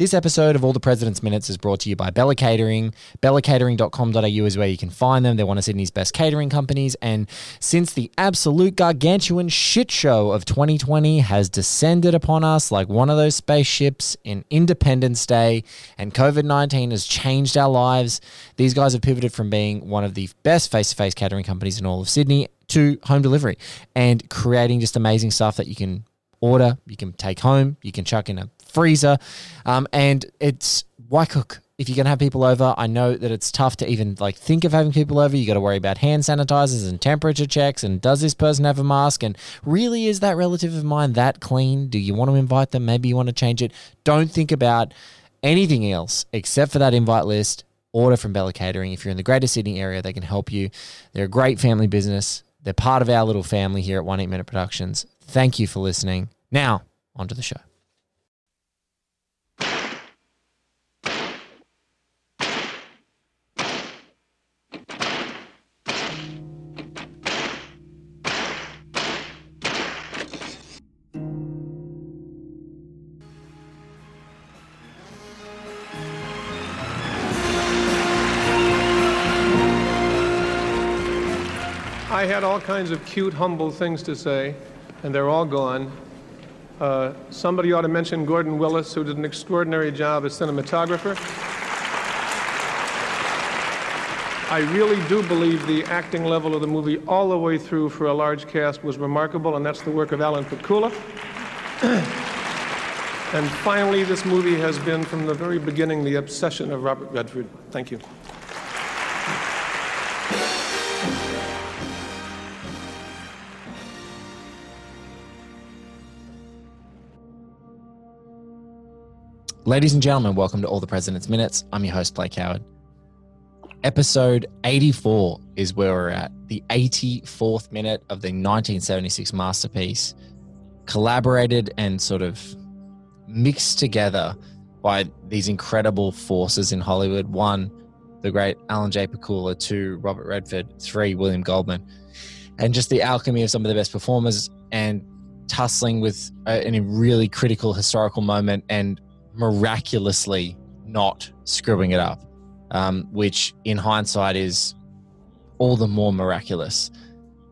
This episode of All the President's Minutes is brought to you by Bella Catering. BellaCatering.com.au is where you can find them. They're one of Sydney's best catering companies. And since the absolute gargantuan shit show of 2020 has descended upon us like one of those spaceships in Independence Day, and COVID 19 has changed our lives, these guys have pivoted from being one of the best face to face catering companies in all of Sydney to home delivery and creating just amazing stuff that you can order, you can take home, you can chuck in a freezer. Um, and it's why cook? If you're gonna have people over, I know that it's tough to even like think of having people over. You got to worry about hand sanitizers and temperature checks, and does this person have a mask? And really, is that relative of mine that clean? Do you want to invite them? Maybe you want to change it. Don't think about anything else except for that invite list. Order from Bella Catering. If you're in the Greater Sydney area, they can help you. They're a great family business. They're part of our little family here at One Heat Minute Productions. Thank you for listening. Now, onto the show. I had all kinds of cute, humble things to say, and they're all gone. Uh, somebody ought to mention Gordon Willis, who did an extraordinary job as cinematographer. I really do believe the acting level of the movie all the way through for a large cast was remarkable, and that's the work of Alan Pakula. and finally, this movie has been from the very beginning the obsession of Robert Redford. Thank you. Ladies and gentlemen, welcome to All the President's Minutes. I'm your host, Blake Howard. Episode 84 is where we're at, the 84th minute of the 1976 masterpiece, collaborated and sort of mixed together by these incredible forces in Hollywood. One, the great Alan J. Pakula. Two, Robert Redford. Three, William Goldman. And just the alchemy of some of the best performers and tussling with uh, a, a really critical historical moment and miraculously not screwing it up, um, which in hindsight is all the more miraculous.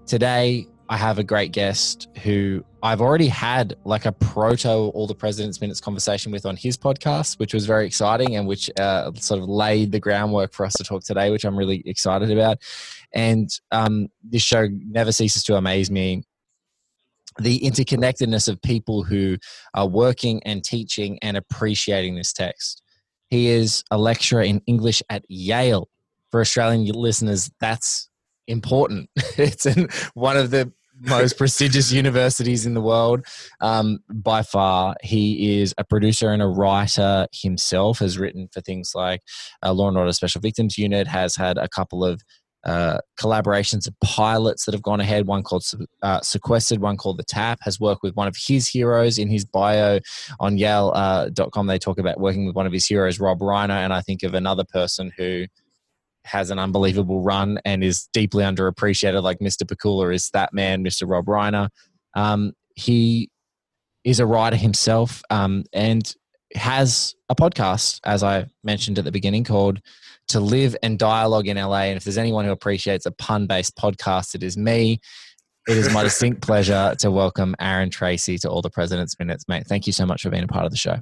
Today, I have a great guest who I've already had like a proto All the President's Minutes conversation with on his podcast, which was very exciting and which uh, sort of laid the groundwork for us to talk today, which I'm really excited about. And um, this show never ceases to amaze me the interconnectedness of people who are working and teaching and appreciating this text. He is a lecturer in English at Yale. For Australian listeners, that's important. it's in one of the most prestigious universities in the world um, by far. He is a producer and a writer himself, has written for things like uh, Law and Order Special Victims Unit, has had a couple of uh, collaborations of pilots that have gone ahead. One called uh, Sequestered, one called The Tap, has worked with one of his heroes in his bio on Yale.com. Uh, they talk about working with one of his heroes, Rob Reiner. And I think of another person who has an unbelievable run and is deeply underappreciated, like Mr. Pakula is that man, Mr. Rob Reiner. Um, he is a writer himself um, and has a podcast, as I mentioned at the beginning, called to live and dialogue in LA. And if there's anyone who appreciates a pun based podcast, it is me. It is my distinct pleasure to welcome Aaron Tracy to All the President's Minutes, mate. Thank you so much for being a part of the show.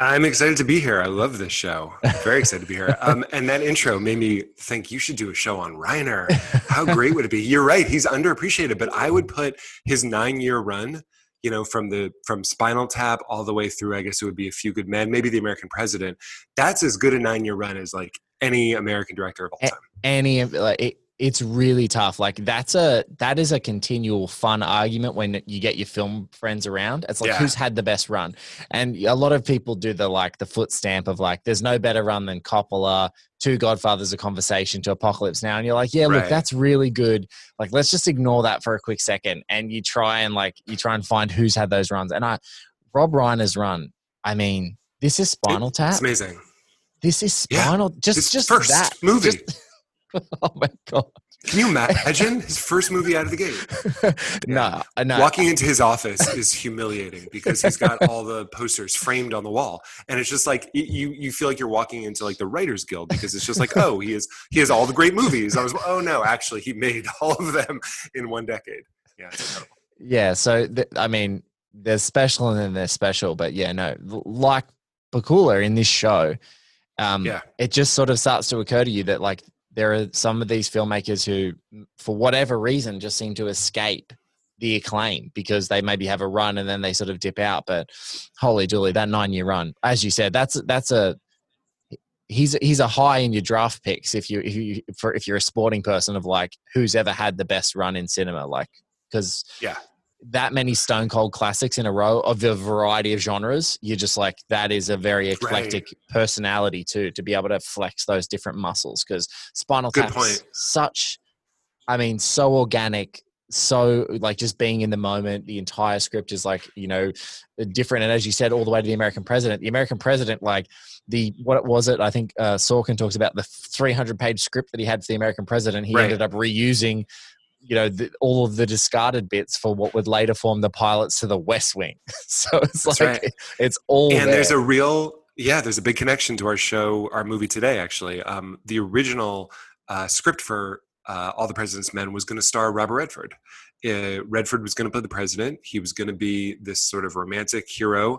I'm excited to be here. I love this show. Very excited to be here. Um, and that intro made me think you should do a show on Reiner. How great would it be? You're right. He's underappreciated, but I would put his nine year run you know from the from spinal tap all the way through i guess it would be a few good men maybe the american president that's as good a nine year run as like any american director of all time any like it, it's really tough. Like that's a that is a continual fun argument when you get your film friends around. It's like Yeah. who's had the best run, and a lot of people do the like the foot stamp of like there's no better run than Coppola, Two Godfathers, a conversation to Apocalypse Now, and you're like, yeah, look, Right. that's really good. Like let's just ignore that for a quick second, and you try and like you try and find who's had those runs. And I, Rob Reiner's run. I mean, this is Spinal Tap. It's amazing. This is Yeah. Spinal. Just His just first that movie. Just- oh my god. Can you imagine his first movie out of the gate? no, uh, no. Walking into his office is humiliating because he's got all the posters framed on the wall, and it's just like you you feel like you're walking into like the Writers Guild because it's just like oh he is he has all the great movies. I was oh no actually he made all of them in one decade. Yeah, incredible. Yeah, so th- I mean, they're special and then there's special, but yeah, no, like Pakula in this show, um, Yeah. it just sort of starts to occur to you that like there are some of these filmmakers who, for whatever reason, just seem to escape the acclaim because they maybe have a run and then they sort of dip out. But holy dooly, that nine year run, as you said, that's that's a he's he's a high in your draft picks if you if you for if you're a sporting person of like who's ever had the best run in cinema, like because Yeah. That many stone cold classics in a row of a variety of genres you're just like that is a very eclectic personality too to be able to flex those different muscles because spinal tap's such i mean so organic so like just being in the moment the entire script is like you know different and as you said all the way to the american president. The american president like the what was it? I think uh, sorkin talks about the 300 page script that he had for the american president. He Right. ended up reusing you know the, all of the discarded bits for what would later form the pilots to the west wing. So it's That's like right. it's all and there's a real yeah there's a big connection to our show our movie today actually. Um, the original uh, script for uh, all the president's men was going to star robert redford. Uh, redford was going to play the president. He was going to be this sort of romantic hero.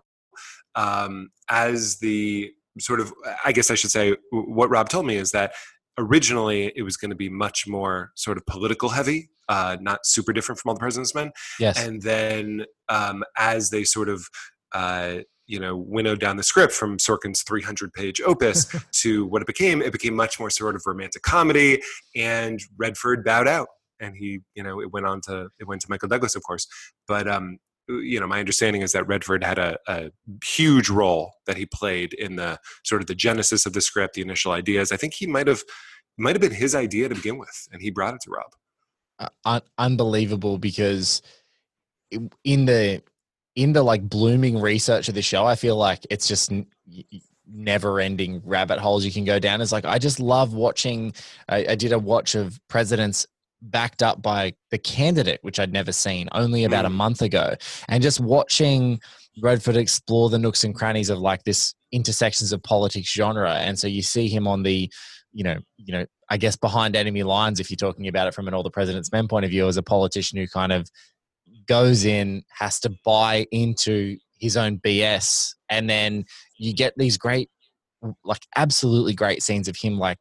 Um, as the sort of i guess i should say what rob told me is that originally it was going to be much more sort of political heavy uh, not super different from all the president's men. Yes. And then um, as they sort of uh, you know winnowed down the script from sorkin's 300 page opus to what it became it became much more sort of romantic comedy and redford bowed out and he you know it went on to it went to michael douglas of course. But um you know my understanding is that redford had a, a huge role that he played in the sort of the genesis of the script the initial ideas. I think he might have might have been his idea to begin with and he brought it to rob. Uh, un- unbelievable because in the in the like blooming research of the show i feel like it's just n- never ending rabbit holes you can go down. It's like i just love watching I, I did a watch of presidents backed up by the candidate which i'd never seen only about a Mm. month ago. And just watching redford explore the nooks and crannies of like this intersections of politics genre. And so you see him on the you know you know I guess behind enemy lines, if you're talking about it from an all the president's men point of view, as a politician who kind of goes in, has to buy into his own BS, and then you get these great, like absolutely great scenes of him like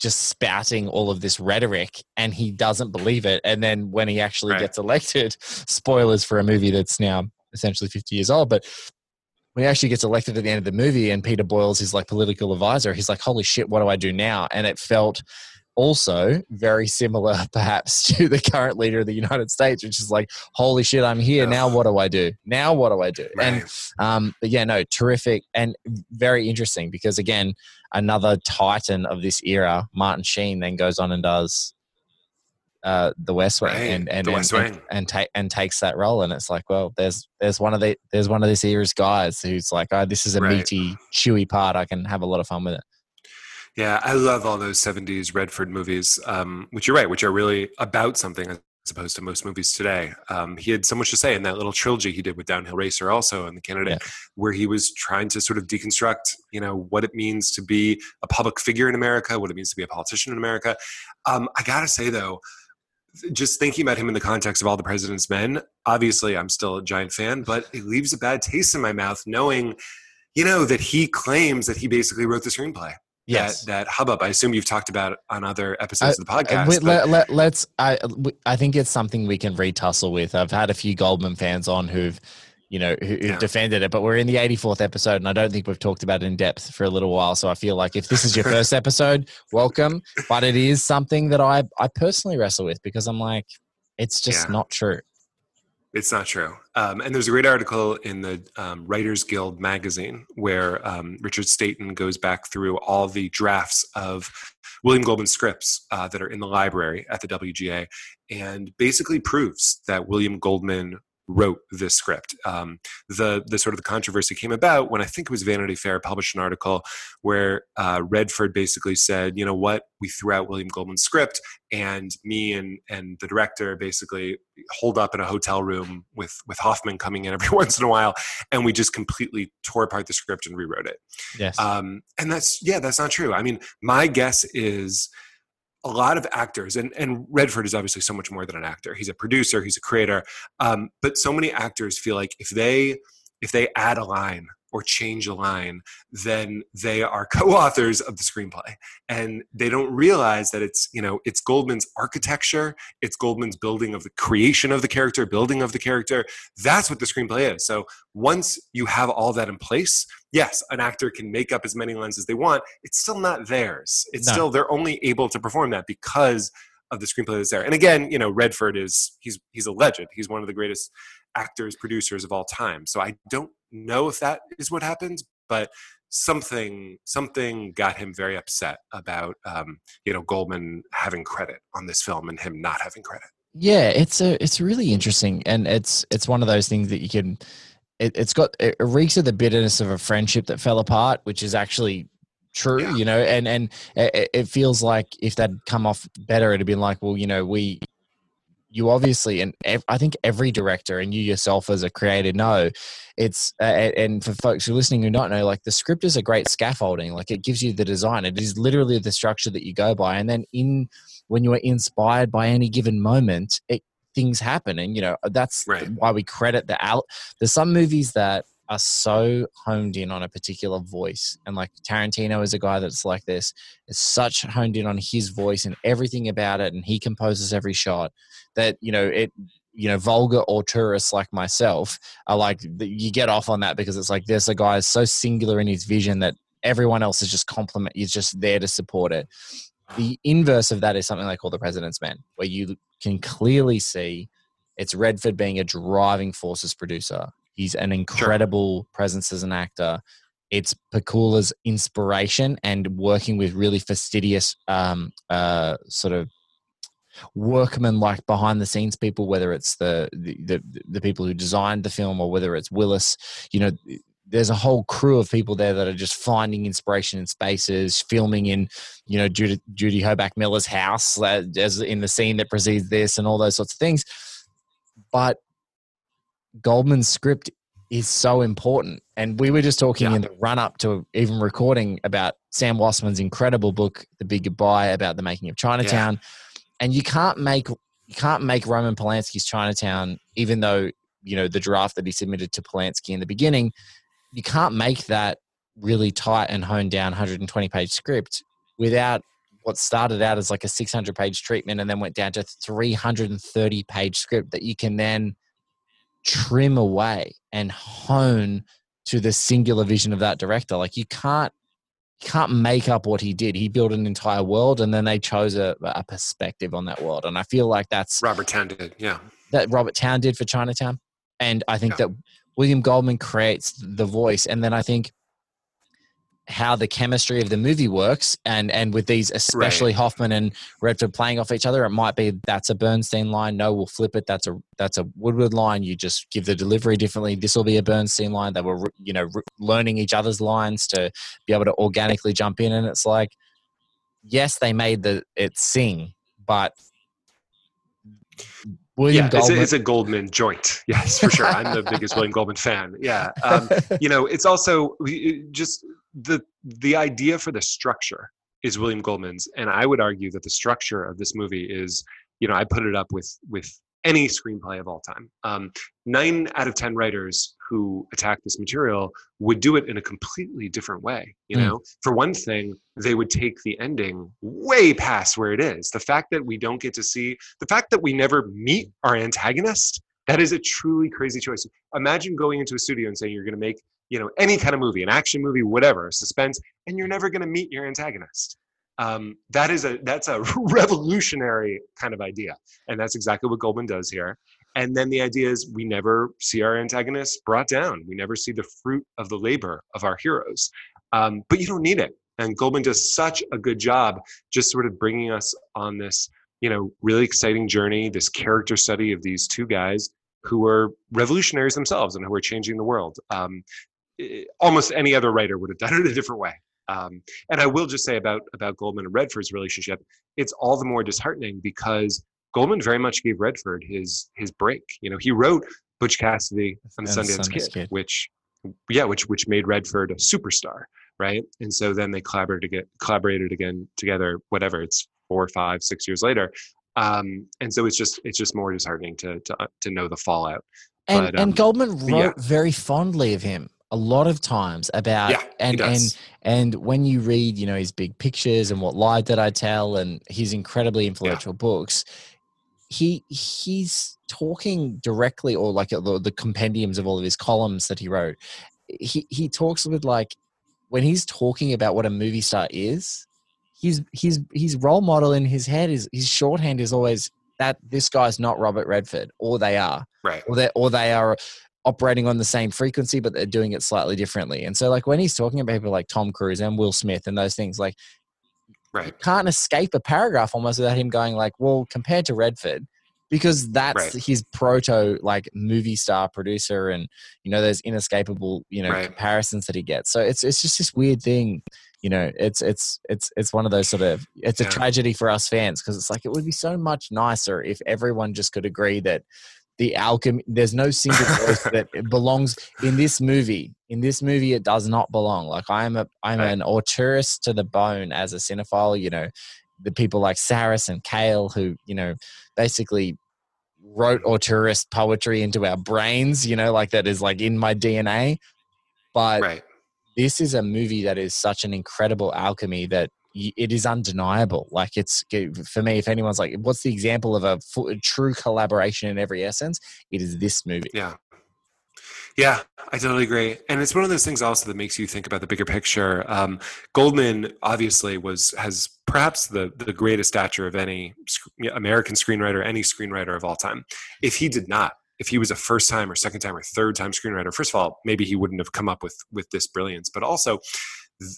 just spouting all of this rhetoric, and he doesn't believe it, and then when he actually Right. gets elected, spoilers for a movie that's now essentially 50 years old, but when he actually gets elected at the end of the movie and Peter Boyle's his like political advisor, he's like, holy shit, what do I do now? And it felt also very similar perhaps to the current leader of the United States, which is like, holy shit, I'm here. Now what do I do? Now what do I do? And um, but yeah, no, terrific and very interesting because again, another titan of this era, Martin Sheen, then goes on and does uh, the West Wing Right, and and The and, and, and, ta- and takes that role, and it's like, well, there's there's one of the there's one of this era's guys who's like, oh, this is a Right. meaty, chewy part. I can have a lot of fun with it. Yeah, I love all those 70s Redford movies, um, which you're right, which are really about something as opposed to most movies today. Um, he had so much to say in that little trilogy he did with Downhill Racer also and The Candidate, where he was trying to sort of deconstruct, you know, what it means to be a public figure in America, what it means to be a politician in America. Um, I gotta say though, just thinking about him in the context of all the president's men, obviously I'm still a giant fan, but it leaves a bad taste in my mouth knowing, you know, that he claims that he basically wrote the screenplay Yes. that, that hubbub. I assume you've talked about on other episodes of the Uh, podcast. we- let, let, us I, we- I think it's something we can retussle with. I've had a few Goldman fans on who've you know, who, who Yeah. defended it. But we're in the 84th episode, and I don't think we've talked about it in depth for a little while. So I feel like if this is your first episode, welcome. But it is something that I I personally wrestle with because I'm like, it's just Yeah. not true. It's not true. Um, and there's a great article in the um, Writers Guild magazine where um, Richard Stayton goes back through all the drafts of William Goldman scripts uh, that are in the library at the WGA and basically proves that William Goldman wrote this script. Um, the the sort of the controversy came about when I think it was Vanity Fair published an article where uh, Redford basically said, you know what, we threw out William Goldman's script, and me and and the director basically holed up in a hotel room with with Hoffman coming in every once in a while, and we just completely tore apart the script and rewrote it. Yes. Um, and that's yeah, that's not true. I mean, my guess is a lot of actors, and and Redford is obviously so much more than an actor. He's a producer, he's a creator. Um, but so many actors feel like if they if they add a line or change a line, then they are co-authors of the screenplay, and they don't realize that it's you know it's Goldman's architecture, it's Goldman's building of the creation of the character, building of the character. That's what the screenplay is. So once you have all that in place, yes, an actor can make up as many lines as they want. It's still not theirs. It's No. still they're only able to perform that because of the screenplay that's there. And again, you know, Redford is he's he's a legend. He's one of the greatest actors, producers of all time. So I don't know if that is what happened, but something something got him very upset about um, you know Goldman having credit on this film and him not having credit. Yeah, it's a it's really interesting, and it's it's one of those things that you can. It, it's got it reeks of the bitterness of a friendship that fell apart, which is actually true, Yeah. you know. And and it, it feels like if that'd come off better, it'd been like, well, you know, we, you obviously, and ev- I think every director and you yourself as a creator know, it's uh, and for folks who are listening who don't know, like the script is a great scaffolding. Like it gives you the design. It is literally the structure that you go by, and then in when you are inspired by any given moment, it things happen, and you know that's Right. why we credit the out. There's some movies that are so honed in on a particular voice, and like Tarantino is a guy that's like this. It's such honed in on his voice and everything about it, and he composes every shot that you know it. You know, vulgar or tourists like myself are like you get off on that because it's like there's a guy so singular in his vision that everyone else is just compliment. He's just there to support it the inverse of that is something like All the President's Men, where you can clearly see it's Redford being a driving force as producer. He's an incredible presence as an actor. It's Pakula's inspiration and working with really fastidious, um, uh, sort of workmen like behind the scenes people, whether it's the, the the the people who designed the film or whether it's Willis. You know, there's a whole crew of people there that are just finding inspiration in spaces, filming in, you know, Judy, Judy Hoback Miller's house, uh, as in the scene that precedes this, and all those sorts of things. But Goldman's script is so important, and we were just talking Yeah. in the run up to even recording about Sam Wasson's incredible book, The Big Goodbye, about the making of Chinatown, and you can't make you can't make Roman Polanski's Chinatown, even though you know the draft that he submitted to Polanski in the beginning you can't make that really tight and honed down 120 page script without what started out as like a 600 page treatment and then went down to 330 page script that you can then trim away and hone to the singular vision of that director like you can't you can't make up what he did he built an entire world and then they chose a, a perspective on that world and i feel like that's Robert Towne did, yeah. that Robert Towne did for Chinatown. And I think Yeah. that William Goldman creates the voice. And then I think how the chemistry of the movie works and and with these especially Hoffman and Redford playing off each other, it might be that's a Bernstein line. No, we'll flip it. That's a that's a Woodward line. You just give the delivery differently. This will be a Bernstein line. They were you know learning each other's lines to be able to organically jump in. And it's like, yes, they made the it sing, but William yeah, it's a, Goldman. it's a Goldman joint. Yes, for sure. I'm the biggest William Goldman fan. Yeah, um, you know, it's also just the the idea for the structure is William Goldman's, and I would argue that the structure of this movie is, you know, I put it up with with any screenplay of all time. Um, nine out of ten writers who attack this material would do it in a completely different way. You Mm. know, for one thing, they would take the ending way past where it is. The fact that we don't get to see the fact that we never meet our antagonist That is a truly crazy choice. Imagine going into a studio and saying you're going to make, you know, any kind of movie, an action movie, whatever, suspense, and you're never going to meet your antagonist. Um, that is a that's a revolutionary kind of idea, and that's exactly what Goldman does here. And then the idea is we never see our antagonists brought down. We never see the fruit of the labor of our heroes. Um, but you don't need it. And Goldman does such a good job just sort of bringing us on this, you know, really exciting journey, this character study of these two guys who are revolutionaries themselves and who are changing the world. Um, almost any other writer would have done it a different way. Um, and I will just say about about Goldman and Redford's relationship, it's all the more disheartening because Goldman very much gave Redford his his break. You know, he wrote Butch Cassidy and the Sundance, Sundance Kid, Kid, which yeah, which which made Redford a superstar, right? And so then they collaborated again, collaborated again together. Whatever it's four, five, six years later, um, and so it's just it's just more disheartening to to to know the fallout. And but, um, and Goldman wrote yeah. very fondly of him a lot of times about yeah, and and and when you read you know his big pictures and what lie did I tell and his incredibly influential yeah. books he he's talking directly or like the, the compendiums of all of his columns that he wrote. He he talks with like when he's talking about what a movie star is his his his role model in his head is his shorthand is always that this guy's not Robert Redford or they are. Right. Or they or they are operating on the same frequency but they're doing it slightly differently and so like when he's talking about people like Tom Cruise and Will Smith and those things like right. you can't escape a paragraph almost without him going like, well, compared to Redford, because that's right. his proto like movie star producer and you know those inescapable you know right. comparisons that he gets so it's it's just this weird thing you know it's it's it's it's one of those sort of it's yeah. a tragedy for us fans because it's like it would be so much nicer if everyone just could agree that the alchemy there's no single voice that belongs in this movie. In this movie it does not belong. Like i'm a i'm an auteurist to the bone as a cinephile you know the people like sarris and kael who you know basically wrote auteurist poetry into our brains you know like that is like in my dna but right. this is a movie that is such an incredible alchemy that it is undeniable. Like it's for me, if anyone's like, what's the example of a, full, true collaboration in every essence? It is this movie. Yeah. Yeah, I totally agree. And it's one of those things also that makes you think about the bigger picture. Um, Goldman obviously was has perhaps the the greatest stature of any American screenwriter, any screenwriter of all time. If he did not, if he was a first time or second time or third time screenwriter, first of all, maybe he wouldn't have come up with with this brilliance. But also,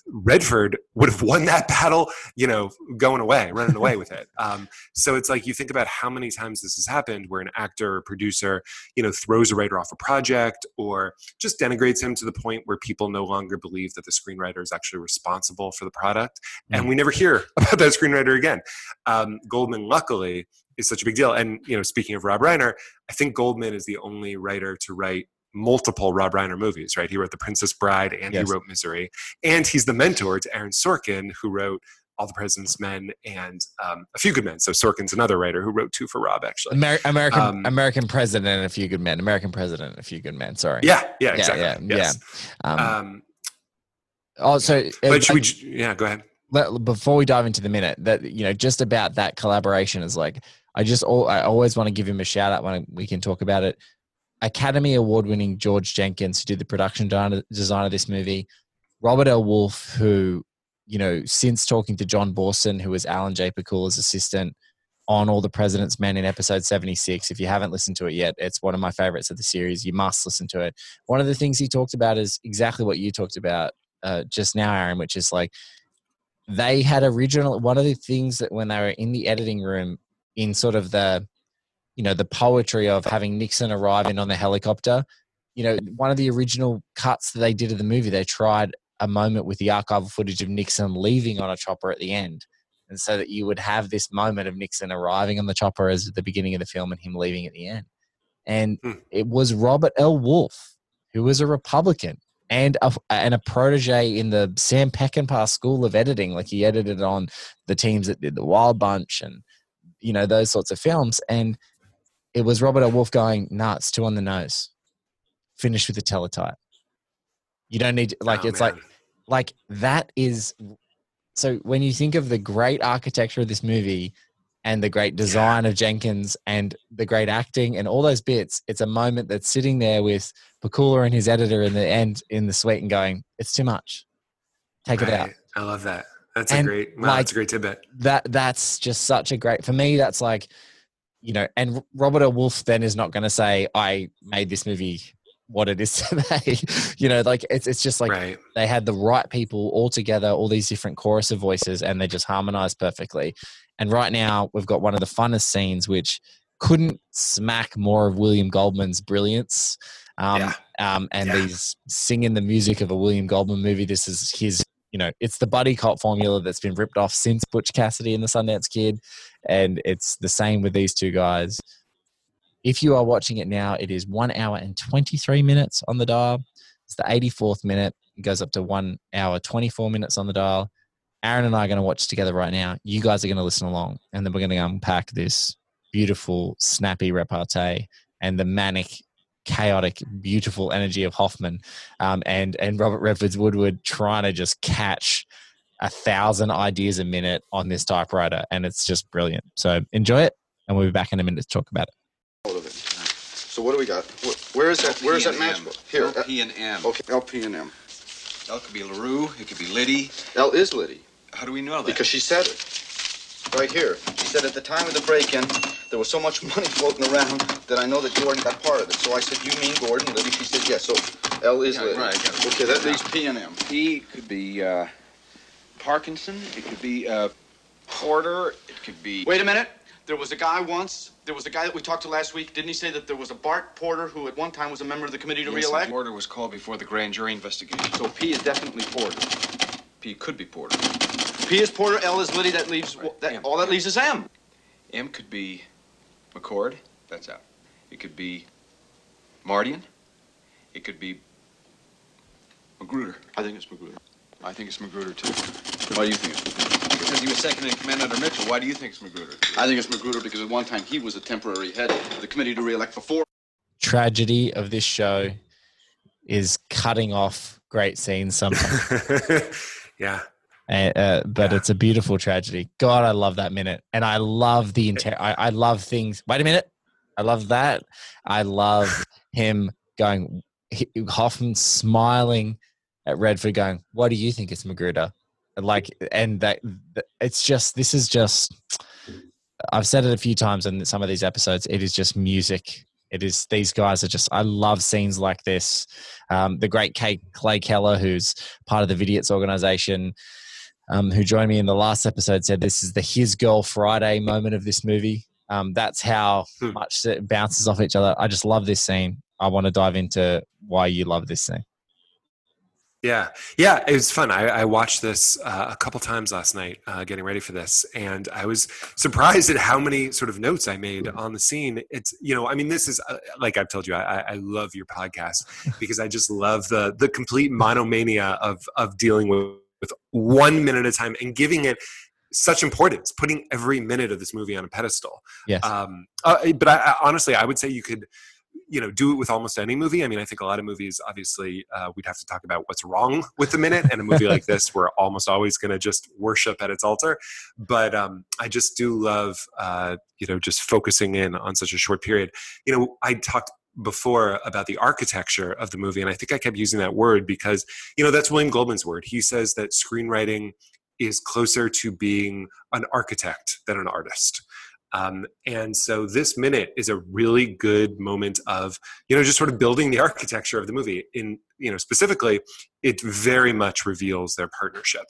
Redford would have won that battle, you know, going away, running away with it. Um, so it's like you think about how many times this has happened where an actor or producer, you know, throws a writer off a project or just denigrates him to the point where people no longer believe that the screenwriter is actually responsible for the product. Mm-hmm. And we never hear about that screenwriter again. Um, Goldman, luckily, is such a big deal. And, you know, speaking of Rob Reiner, I think Goldman is the only writer to write multiple Rob Reiner movies, right? He wrote The Princess Bride and yes. he wrote Misery. And he's the mentor to Aaron Sorkin, who wrote All the President's Men and um, A Few Good Men. So Sorkin's another writer who wrote two for Rob, actually. Amer- American um, American President and A Few Good Men. American President and A Few Good Men. Sorry. Yeah, yeah, exactly. Yeah, yeah. Yes. yeah. Um, um, also, but should we? Yeah, go ahead. Before we dive into the minute, that you know, just about that collaboration is like, I just all I always want to give him a shout out when we can talk about it. Academy Award winning George Jenkins, who did the production design of this movie, Robert L. Wolfe, who, you know, since talking to Jon Boorstin, who was Alan J. Pakula's assistant on All the President's Men in episode 76. If you haven't listened to it yet, it's one of my favorites of the series. You must listen to it. One of the things he talked about is exactly what you talked about uh, just now, Aaron, which is like they had original, one of the things that when they were in the editing room in sort of the, you know the poetry of having Nixon arriving on the helicopter. You know, one of the original cuts that they did of the movie, they tried a moment with the archival footage of Nixon leaving on a chopper at the end. And so that you would have this moment of Nixon arriving on the chopper as the beginning of the film and him leaving at the end. And hmm. it was Robert L. Wolfe, who was a Republican and a, and a protege in the Sam Peckinpah School of Editing. Like he edited on the teams that did The Wild Bunch and, you know, those sorts of films. And it was Robert L. Wolfe going, nuts, two on the nose. Finish with the teletype. You don't need to, like, oh, it's man. like, like that is, so when you think of the great architecture of this movie, and the great design of Jenkins and the great acting and all those bits. It's a moment that's sitting there with Pakula and his editor in the end in the suite and going, "It's too much. Take it out." I love that. That's And, a great. Wow, like, that's a great tidbit. that that's just such a great for me that's like you know and robert L. wolfe then is not going to say i made this movie what it is today you know like it's, it's just like right. they had the right people all together all these different chorus of voices and they just harmonized perfectly and right now we've got one of the funnest scenes which couldn't smack more of william goldman's brilliance um, Yeah. um, and Yeah. these singing the music of a william goldman movie this is his you know it's the buddy cop formula that's been ripped off since butch cassidy and the sundance kid and it's the same with these two guys if you are watching it now, it is one hour and 23 minutes on the dial. It's the 84th minute. It goes up to one hour, 24 minutes on the dial. Aaron and I are going to watch together right now. You guys are going to listen along, and then we're going to unpack this beautiful, snappy repartee and the manic, chaotic, beautiful energy of Hoffman um, and and Robert Redford's Woodward trying to just catch a thousand ideas a minute on this typewriter, and it's just brilliant. So enjoy it, and we'll be back in a minute to talk about it. Hold of it. So what do we got? Where is that? Where is that matchbook? Here. uh, LP and M. Okay, LP and M. L could be LaRue, it could be Liddy. L is Liddy How do we know that? because she said it. Right here. She said at the time of the break-in, there was so much money floating around that I know that Gordon got part of it. So I said, "You mean Gordon?" Liddy. She said, "Yes." So L is Yeah, Liddy. right, I got it. Okay, that leaves P and M. P could be uh, Parkinson. It could be uh, Porter. It could be. Wait a minute. There was a guy once. There was a guy that we talked to last week. Didn't he say that there was a Bart Porter who at one time was a member of the committee to Yes, reelect? Porter was called before the grand jury investigation. So P is definitely Porter. P could be Porter. P is Porter. L is Liddy. That leaves Right, that, M. all that leaves is M. M could be McCord. That's out. It could be Mardian. It could be Magruder. I think it's Magruder. I think it's Magruder too. Why do you think it's Because he was second in command under Mitchell. Why do you think it's Magruder? I think it's Magruder because at one time he was a temporary head of the committee to reelect before. tragedy of this show is cutting off great scenes sometimes. yeah. Uh, uh, but Yeah. it's a beautiful tragedy. God, I love that minute, and I love the entire. I, I love things. Wait a minute, I love that. I love him going. Hoffman smiling at Redford, going, "What do you think it's Magruder?" Like, and that it's just. This is just. I've said it a few times in some of these episodes. It is just music. It is these guys are just. I love scenes like this. Um, the great Kate Clay Keller, who's part of the Vidiots organization, um, who joined me in the last episode, said this is the His Girl Friday moment of this movie. Um, that's how Hmm. much it bounces off each other. I just love this scene. I want to dive into why you love this scene. Yeah, yeah, it was fun. I, I watched this uh, a couple times last night, uh, getting ready for this, and I was surprised at how many sort of notes I made on the scene. It's you know, I mean, this is uh, like I've told you, I, I- I love your podcast because I just love the the complete monomania of of dealing with with one minute at a time and giving it such importance, putting every minute of this movie on a pedestal. Yes. Um, uh, but I, I, honestly, I would say you could, you know, do it with almost any movie. I mean, I think a lot of movies, obviously, uh, we'd have to talk about what's wrong with the minute. And a movie like this, we're almost always going to just worship at its altar. But um, I just do love, uh, you know, just focusing in on such a short period. You know, I talked before about the architecture of the movie, and I think I kept using that word because, you know, that's William Goldman's word. He says that screenwriting is closer to being an architect than an artist. Um, and so this minute is a really good moment of, you know, just sort of building the architecture of the movie. In, you know, specifically, it very much reveals their partnership.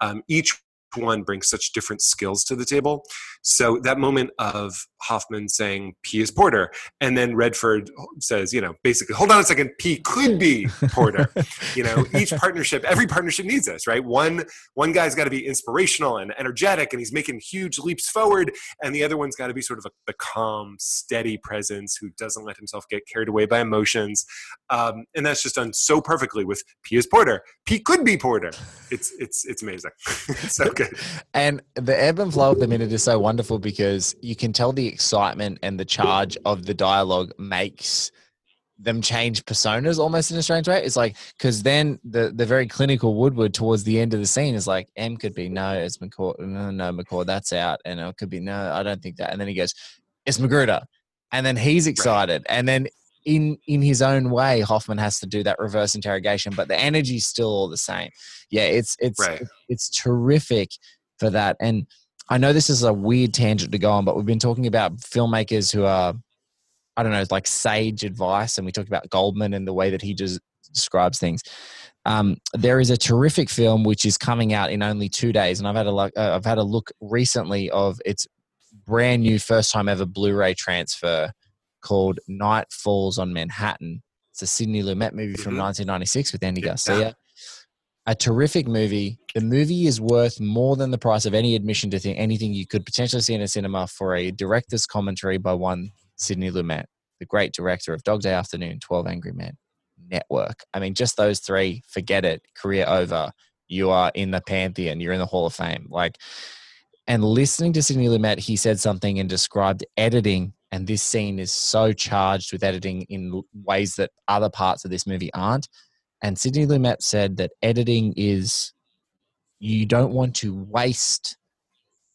Um, each one brings such different skills to the table. So that moment of Hoffman saying P is Porter, and then Redford says, you know, basically, hold on a second, P could be Porter. you know, each partnership, every partnership needs this, right? One one guy's got to be inspirational and energetic, and he's making huge leaps forward, and the other one's got to be sort of a, the calm, steady presence who doesn't let himself get carried away by emotions. Um, and that's just done so perfectly with P is Porter. P could be Porter. It's it's it's amazing. it's so good. And the ebb and flow of the minute is so wonderful because you can tell the excitement and the charge of the dialogue makes them change personas almost in a strange way. It's like because then the the very clinical Woodward towards the end of the scene is like M could be no, it's McCord, no, no McCord, that's out, and it could be no, I don't think that, and then he goes, it's Magruder, and then he's excited, right. and then in in his own way, Hoffman has to do that reverse interrogation, but the energy's still all the same. Yeah, it's it's right. it's terrific for that, and I know this is a weird tangent to go on, but we've been talking about filmmakers who are I don't know, like sage advice, and we talked about Goldman and the way that he just describes things. Um, there is a terrific film which is coming out in only two days, and I've had a look. Uh, I've had a look recently of its brand new, first time ever Blu-ray transfer called Night Falls on Manhattan. It's a Sidney Lumet movie from 1996 mm-hmm. with Andy Garcia. A terrific movie. The movie is worth more than the price of any admission to th- anything you could potentially see in a cinema for a director's commentary by one Sidney Lumet, the great director of Dog Day Afternoon, 12 Angry Men, Network. I mean, just those three, forget it, career over. You are in the pantheon, you're in the Hall of Fame. Like, and listening to Sidney Lumet, he said something and described editing. And this scene is so charged with editing in ways that other parts of this movie aren't. And Sidney Lumet said that editing is, you don't want to waste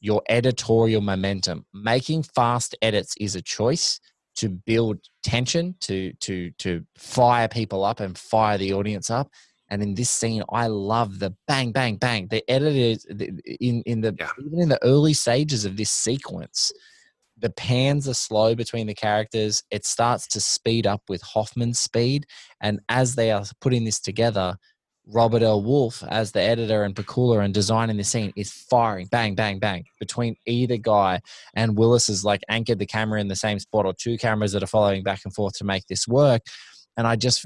your editorial momentum. Making fast edits is a choice to build tension, to to to fire people up and fire the audience up. And in this scene, I love the bang, bang, bang. The editors in in the yeah. even in the early stages of this sequence, the pans are slow between the characters. It starts to speed up with Hoffman's speed, and as they are putting this together, Robert L. Wolfe, as the editor and Pakula and designing the scene, is firing bang, bang, bang between either guy. And Willis has like anchored the camera in the same spot or two cameras that are following back and forth to make this work. And I just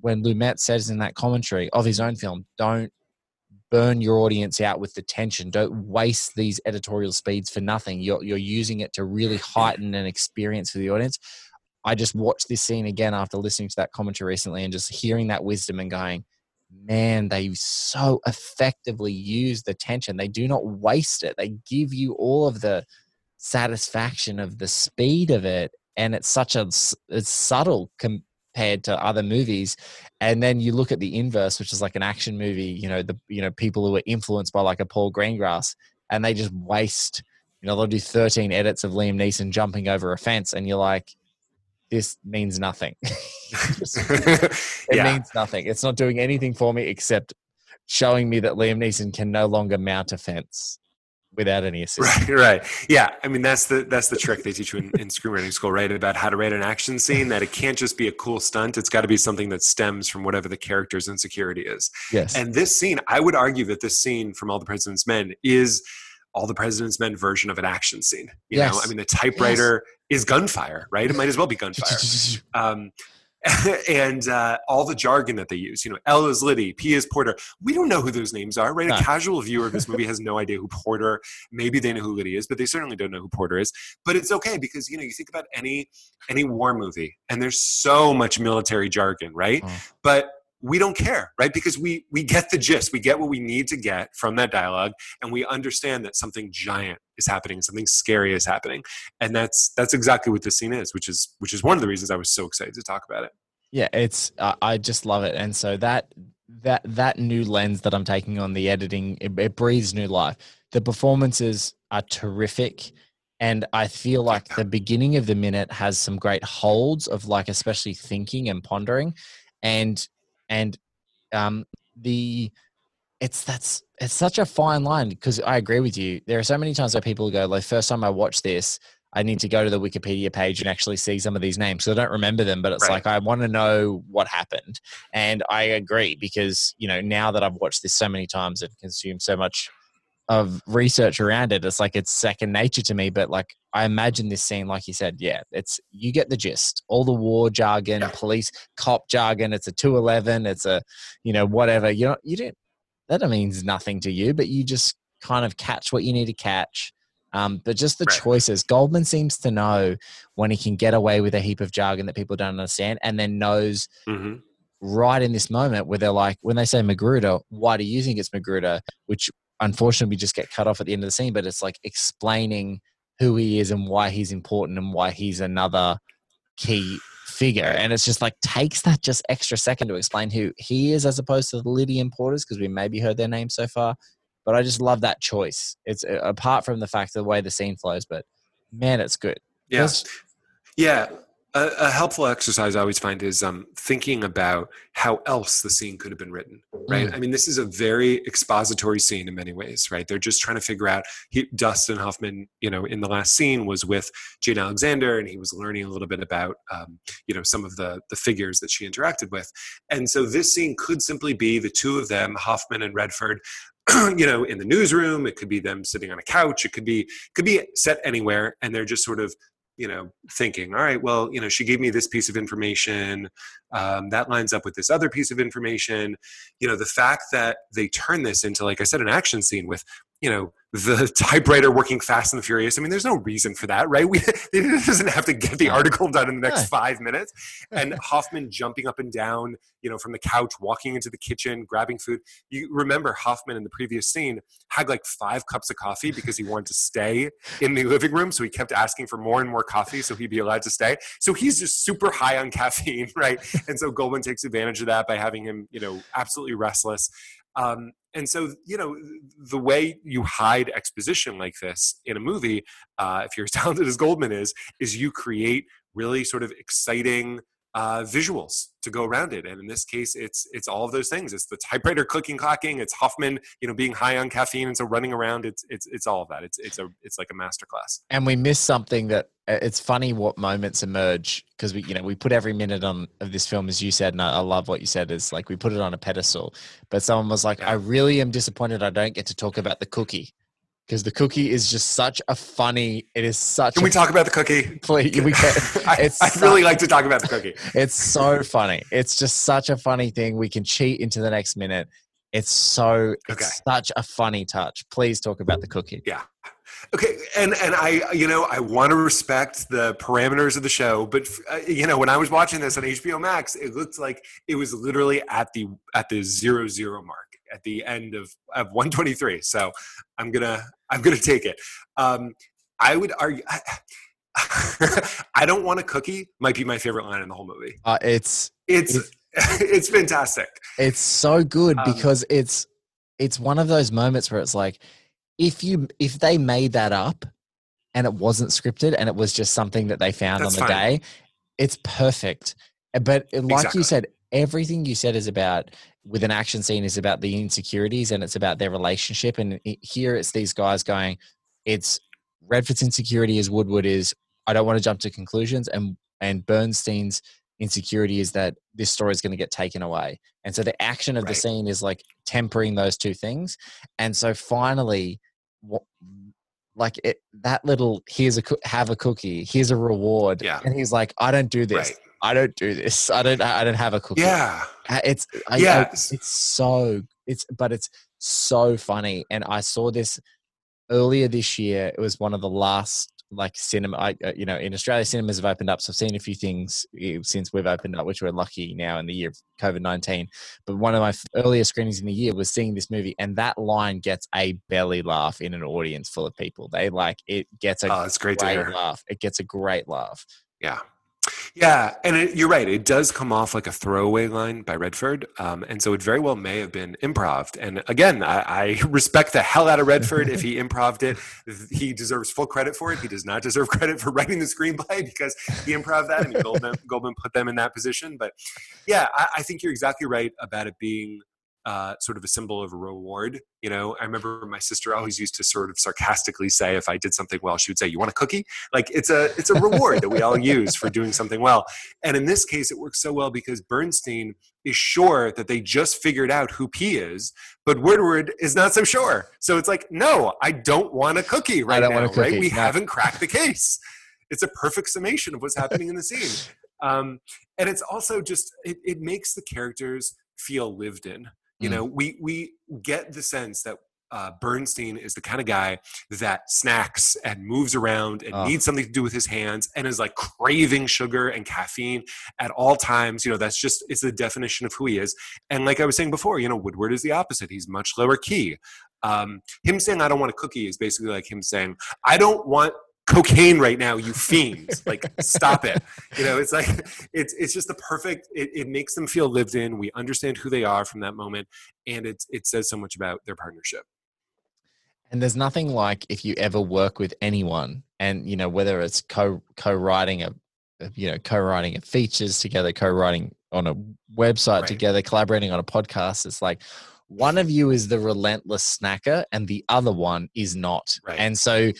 when Lumet says in that commentary of his own film, don't burn your audience out with the tension. Don't waste these editorial speeds for nothing. You're, you're using it to really heighten an experience for the audience. I just watched this scene again after listening to that commentary recently and just hearing that wisdom and going, man, they so effectively use the tension. They do not waste it. They give you all of the satisfaction of the speed of it. And it's such a it's subtle com- compared to other movies and then you look at the inverse which is like an action movie you know the you know people who are influenced by like a paul greengrass and they just waste you know they'll do 13 edits of liam neeson jumping over a fence and you're like this means nothing. It yeah. means nothing. It's not doing anything for me except showing me that liam neeson can no longer mount a fence without any assistance. Right, right. Yeah. I mean, that's the that's the trick they teach you in, in screenwriting school, right? About how to write an action scene. That it can't just be a cool stunt. It's got to be something that stems from whatever the character's insecurity is. Yes. And this scene, I would argue that this scene from All the President's Men is all the President's Men version of an action scene. You yes. know, I mean, the typewriter yes. is gunfire, right? It might as well be gunfire. um, and uh, all the jargon that they use. You know, L is Liddy, P is Porter. We don't know who those names are, right? A casual viewer of this movie has no idea who Porter. Maybe they know who Liddy is, but they certainly don't know who Porter is. But it's okay because you know you think about any any war movie, and there's so much military jargon, right? Oh. But we don't care right? Because we we get the gist. We get what we need to get from that dialogue and we understand that something giant is happening something scary is happening. And that's that's exactly what this scene is which is which is one of the reasons i was so excited to talk about it. Yeah it's uh, i just love it. And so that that that new lens that i'm taking on the editing it, it breathes new life. The performances are terrific and i feel like the beginning of the minute has some great holds of like especially thinking and pondering. And and um, the it's that's it's such a fine line because I agree with you. There are so many times where people go, like, first time I watch this, I need to go to the Wikipedia page and actually see some of these names. So I don't remember them, but it's right. like I want to know what happened. And I agree because, you know, now that I've watched this so many times and consumed so much of research around it, it's like it's second nature to me. But like I imagine this scene, like you said, yeah, it's you get the gist. All the war jargon, Yeah. police cop jargon. It's a two eleven. It's a you know whatever. You know you didn't. That means nothing to you, but you just kind of catch what you need to catch. Um, but just the Right. choices. Goldman seems to know when he can get away with a heap of jargon that people don't understand, and then knows hmm right in this moment where they're like, when they say Magruder, why do you think it's Magruder? Which unfortunately we just get cut off at the end of the scene, but it's like explaining who he is and why he's important and why he's another key figure. And it's just like takes that just extra second to explain who he is as opposed to the Lydian Porters because we maybe heard their name so far. But I just love that choice. It's uh, apart from the fact of the way the scene flows, but man, it's good. Let's- Yeah. A, a helpful exercise I always find is um, thinking about how else the scene could have been written, right? Mm. I mean, this is a very expository scene in many ways, right? They're just trying to figure out. He, Dustin Hoffman, you know, in the last scene was with Jane Alexander, and he was learning a little bit about, um, you know, some of the the figures that she interacted with, and so this scene could simply be the two of them, Hoffman and Redford, you know, in the newsroom. It could be them sitting on a couch. It could be could be set anywhere, and they're just sort of you know thinking all right well you know she gave me this piece of information um, that lines up with this other piece of information. You know the fact that they turn this into like i said an action scene with you know the typewriter working fast and furious. I mean there's no reason for that right? We it doesn't have to get the article done in the next five minutes. And hoffman jumping up and down you know from the couch walking into the kitchen grabbing food. You remember hoffman in the previous scene had like five cups of coffee because he wanted to stay in the living room. So he kept asking for more and more coffee so he'd be allowed to stay. So he's just super high on caffeine right? And so goldman takes advantage of that by having him you know absolutely restless um, and so you know the way you hide exposition like this in a movie uh, if you're as talented as goldman is is you create really sort of exciting uh, visuals to go around it. And in this case it's it's all of those things. It's the typewriter clicking clacking. It's hoffman you know being high on caffeine. And so running around it's it's it's all of that. It's it's a it's like a masterclass. And we miss something that it's funny what moments emerge because we you know we put every minute on of this film as you said and I, I love what you said is like we put it on a pedestal. But someone was like i really am disappointed i don't get to talk about the cookie. Because the cookie is just such a funny it is such can we talk about the cookie? Please, we can, I, it's I'd really like to talk about the cookie. It's so funny. It's just such a funny thing. We can cheat into the next minute. It's so it's Okay. such a funny touch. Please talk about the cookie. Yeah. Okay, and and I you know I want to respect the parameters of the show, but uh, you know when I was watching this on HBO Max, it looked like it was literally at the at the zero zero mark at the end of of 123. So I'm gonna I'm gonna take it. Um, I would argue. I don't want a cookie. Might be my favorite line in the whole movie. uh, it's It's It's- it's fantastic. It's so good Um, because it's it's one of those moments where it's like if you if they made that up and it wasn't scripted and it was just something that they found That's on the fine. day, it's perfect. Uh, But like Exactly. you said, everything you said is about with an action scene is about the insecurities and it's about their relationship. And here it's these guys going, it's Redford's insecurity is Woodward is I don't want to jump to conclusions and and Bernstein's insecurity is that this story is going to get taken away. And so the action of the scene is like tempering those two things. And so finally, what, like it, that little here's a have a cookie, here's a reward. Yeah. And he's like, I don't do this. Right. I don't do this. I don't. I don't have a cookie. Yeah. Uh, It's I, I- it's so it's but it's so funny. And I saw this earlier this year. It was one of the last like cinema. I, uh, you know, in Australia, cinemas have opened up. So I've seen a few things eh, since we've opened up, which we're lucky now in the year of COVID nineteen. But one of my earlier screenings in the year was seeing this movie, and that line gets a belly laugh in an audience full of people. They like it gets a Oh, it's great to hear. laugh. It gets a great laugh. Yeah. Yeah, and it, you're right. It does come off like a throwaway line by Redford, um, and so it very well may have been improv. And again, I, I respect the hell out of Redford if he improved it. He deserves full credit for it. He does not deserve credit for writing the screenplay because he improved that, and Goldman, Goldman put them in that position. But yeah, I, I think you're exactly right about it being uh, sort of a symbol of a reward. You know, I remember my sister always used to sort of sarcastically say, if I did something well, she would say, "You want a cookie?" Like it's a it's a reward that we all use for doing something well. And in this case, it works so well because Bernstein is sure that they just figured out who P is, but Woodward is not so sure. So it's like, no, I don't want a cookie right now. Cookie. Right? We no. haven't cracked the case. It's a perfect summation of what's happening in the scene. Um, and it's also just it, it makes the characters feel lived in you mm. know we we get the sense that uh, Bernstein is the kind of guy that snacks and moves around and oh. needs something to do with his hands and is like craving sugar and caffeine at all times. You know, that's just, it's the definition of who he is. And like I was saying before, you know, Woodward is the opposite. He's much lower key. Um, him saying, I don't want a cookie is basically like him saying, I don't want cocaine right now you fiends. Like stop it. You know it's like it's it's just the perfect it, it makes them feel lived in. We understand who they are from that moment and it it says so much about their partnership. And there's nothing like if you ever work with anyone and you know whether it's co co-writing a you know co-writing a features together co-writing on a website right. together collaborating on a podcast it's like one of you is the relentless snacker and the other one is not. Right. and so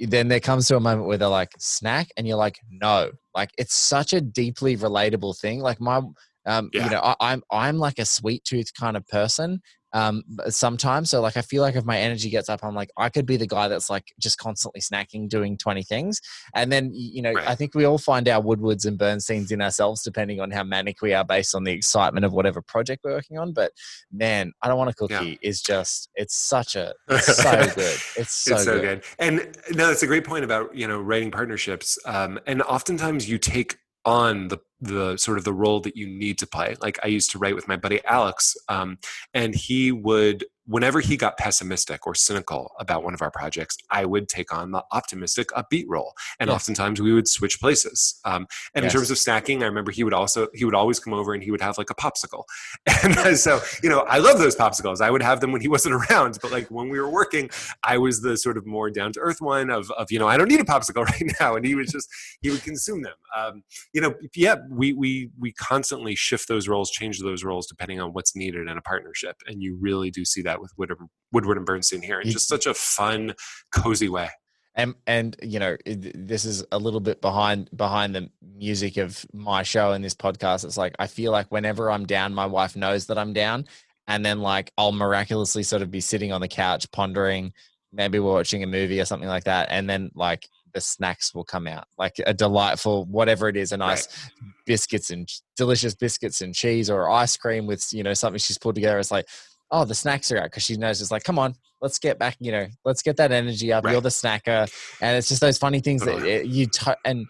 then there comes to a moment where they're like snack? And you're like no. Like it's such a deeply relatable thing. Like my um yeah. you know I, i'm i'm like a sweet tooth kind of person um, sometimes. So like I feel like if my energy gets up, I'm like I could be the guy that's like just constantly snacking, doing 20 things. And then you know right. I think we all find our Woodwards and Bernsteins in ourselves depending on how manic we are based on the excitement of whatever project we're working on. But man, I don't want a cookie yeah. is just it's such a it's so good. It's so, it's so good. good. And no, it's a great point about you know writing partnerships. Um, and oftentimes you take on the the sort of the role that you need to play. Like I used to write with my buddy Alex, um, and he would whenever he got pessimistic or cynical about one of our projects, I would take on the optimistic, upbeat role, and yes. oftentimes we would switch places. Um, and yes. in terms of snacking, I remember he would also he would always come over and he would have like a popsicle, and so you know I love those popsicles. I would have them when he wasn't around, but like when we were working, I was the sort of more down to earth one of of you know I don't need a popsicle right now, and he was just he would consume them. Um, you know, yeah, we we we constantly shift those roles, change those roles depending on what's needed in a partnership, and you really do see that with Woodward, Woodward and Bernstein here in just such a fun, cozy way. And and you know this is a little bit behind behind the music of my show and this podcast. It's like I feel like whenever I'm down, my wife knows that I'm down, and then like I'll miraculously sort of be sitting on the couch pondering, maybe we're watching a movie or something like that, and then like the snacks will come out like a delightful whatever it is a nice right. biscuits and delicious biscuits and cheese or ice cream with you know something she's pulled together it's like oh the snacks are out because she knows it's like come on let's get back you know let's get that energy up right. you're the snacker and it's just those funny things that it, you t- and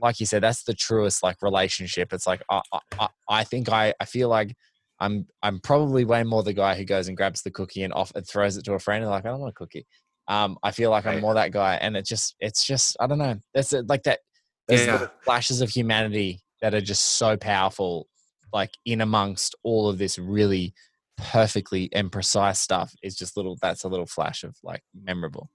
like you said that's the truest like relationship it's like I, I, I think I, I feel like I'm I'm probably way more the guy who goes and grabs the cookie and off and throws it to a friend and like I don't want a cookie. Um, I feel like. I'm more that guy, and it just it's just I don't know. That's like that. There's yeah. flashes of humanity that are just so powerful, like in amongst all of this really perfectly and precise stuff. Is just little. That's a little flash of like memorable.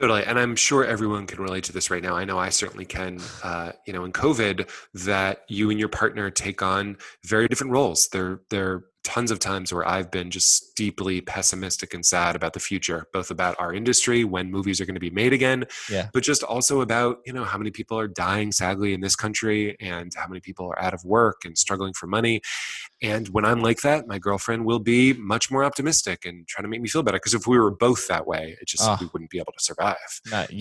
Totally, and I'm sure everyone can relate to this right now. I know I certainly can. Uh, you know, in COVID, that you and your partner take on very different roles. They're they're tons of times where I've been just deeply pessimistic and sad about the future, both about our industry, when movies are going to be made again, yeah. but just also about, you know, how many people are dying sadly in this country and how many people are out of work and struggling for money. And when I'm like that, my girlfriend will be much more optimistic and try to make me feel better. Because if we were both that way, it just, oh. we wouldn't be able to survive.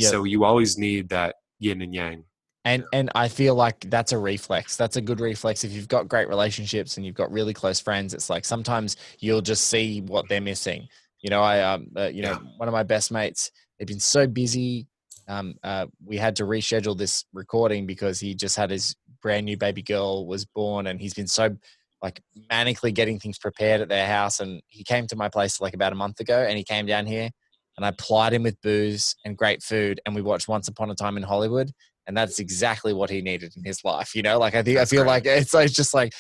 So you always need that yin and yang and and I feel like that's a reflex. That's a good reflex. If you've got great relationships and you've got really close friends, it's like sometimes you'll just see what they're missing. You know, I um, uh, you know, yeah. one of my best mates. They've been so busy. Um, uh, we had to reschedule this recording because he just had his brand new baby girl was born, and he's been so like manically getting things prepared at their house. And he came to my place like about a month ago, and he came down here, and I plied him with booze and great food, and we watched Once Upon a Time in Hollywood and that's exactly what he needed in his life. You know, like I think that's I feel great. like it's, it's just like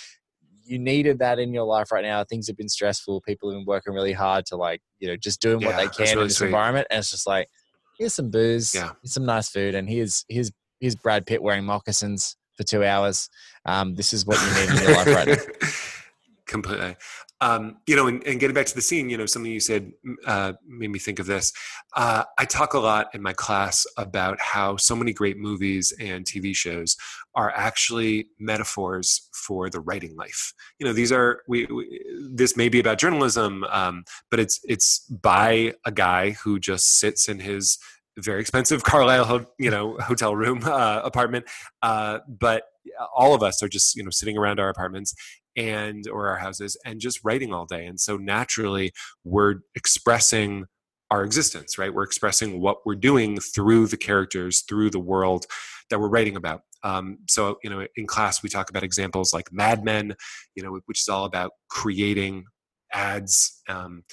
you needed that in your life right now. Things have been stressful. People have been working really hard to like you know just doing yeah, what they can really in this sweet. environment, and it's just like here's some booze, yeah. here's some nice food, and here's here's here's Brad Pitt wearing moccasins for two hours. Um, this is what you need in your life right now. Completely. Um, you know, and, and, getting back to the scene, you know, something you said uh, made me think of this. Uh, I talk a lot in my class about how so many great movies and TV shows are actually metaphors for the writing life. You know, these are we. we this may be about journalism, um, but it's it's by a guy who just sits in his very expensive Carlyle, you know, hotel room uh, apartment. Uh, but all of us are just you know sitting around our apartments and or our houses and just writing all day and so naturally we're expressing our existence right? We're expressing what we're doing through the characters through the world that we're writing about. Um, so you know in class we talk about examples like mad men you know which is all about creating ads um,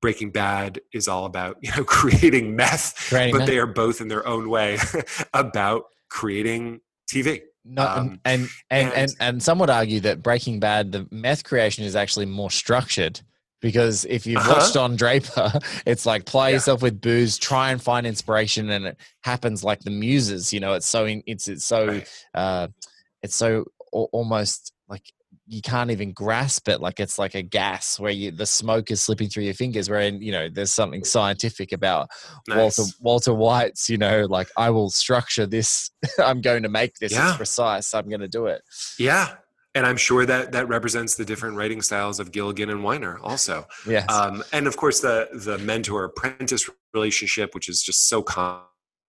breaking bad is all about you know creating meth creating but they are both in their own way about creating tv no, um, and, and, and, and, and some would argue that Breaking Bad, the meth creation is actually more structured because if you've uh-huh. watched Don Draper, it's like play yeah. yourself with booze, try and find inspiration, and it happens like the muses. You know, it's so it's it's so right. uh, it's so almost like you can't even grasp it like it's like a gas where you the smoke is slipping through your fingers where you know there's something scientific about nice. walter walter white's you know like i will structure this i'm going to make this yeah. it's precise i'm going to do it yeah and i'm sure that that represents the different writing styles of gilligan and weiner also yes. Um, and of course the the mentor apprentice relationship which is just so common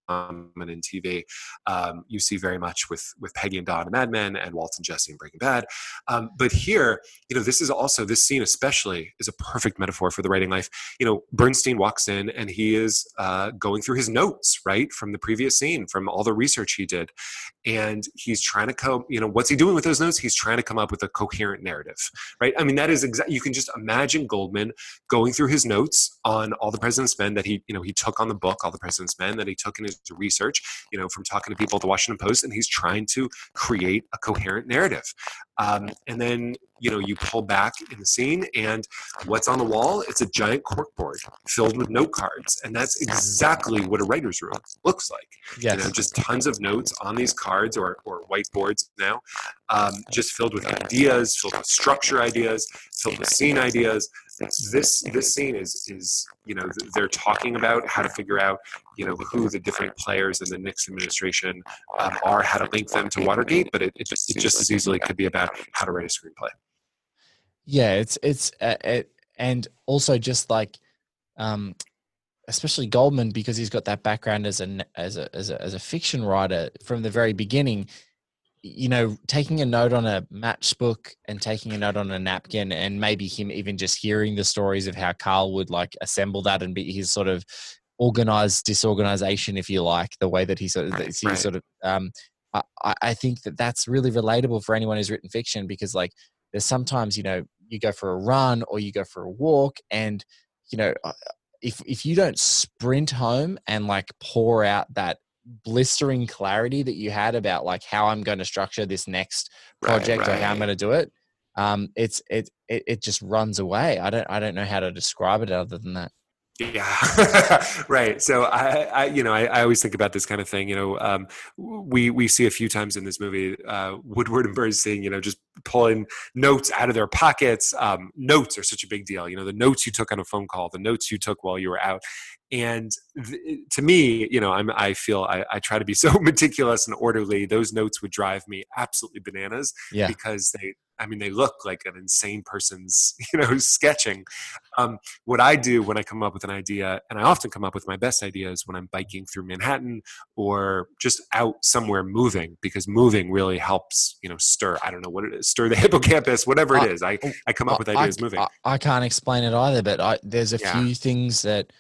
and in TV. Um, you see very much with with Peggy and Don and Mad Men and Walt and Jesse and Breaking Bad. Um, but here, you know, this is also this scene especially is a perfect metaphor for the writing life. You know, Bernstein walks in and he is uh, going through his notes right from the previous scene, from all the research he did, and he's trying to come. You know, what's he doing with those notes? He's trying to come up with a coherent narrative, right? I mean, that is exactly. You can just imagine Goldman going through his notes on all the President's Men that he, you know, he took on the book, all the President's Men that he took in his research, you know, from talking to people at the Washington Post, and he's trying to create a coherent narrative. Um, and then, you know, you pull back in the scene, and what's on the wall? It's a giant corkboard filled with note cards, and that's exactly what a writer's room looks like. Yes. You know, just tons of notes on these cards or, or whiteboards now, um, just filled with ideas, filled with structure ideas, filled with scene ideas, this this scene is is you know they're talking about how to figure out you know who the different players in the Nixon administration um, are, how to link them to Watergate, but it, it just it just as easily could be about how to write a screenplay. Yeah, it's it's uh, it, and also just like um, especially Goldman because he's got that background as a as a as a, as a fiction writer from the very beginning you know, taking a note on a matchbook and taking a note on a napkin, and maybe him even just hearing the stories of how Carl would like assemble that and be his sort of organized disorganization, if you like, the way that he sort of, right, he right. sort of, um, I, I think that that's really relatable for anyone who's written fiction because, like, there's sometimes, you know, you go for a run or you go for a walk, and, you know, uh, if if you don't sprint home and like pour out that blistering clarity that you had about like how I'm going to structure this next project right, right. or how I'm going to do it, um, it's it, it it just runs away. I don't I don't know how to describe it other than that. Yeah, right. So I, I, you know, I, I, always think about this kind of thing. You know, um, we we see a few times in this movie uh, Woodward and Bernstein, you know, just pulling notes out of their pockets. Um, notes are such a big deal. You know, the notes you took on a phone call, the notes you took while you were out, and th- to me, you know, I'm I feel I, I try to be so meticulous and orderly. Those notes would drive me absolutely bananas yeah. because they I mean, they look like an insane person's, you know, sketching. Um, what I do when I come up with an idea, and I often come up with my best ideas when I'm biking through Manhattan or just out somewhere moving, because moving really helps, you know, stir. I don't know what it is, stir the hippocampus, whatever it is. I, I come up with ideas I, moving. I, can't explain it either, but I, there's a yeah. few things that,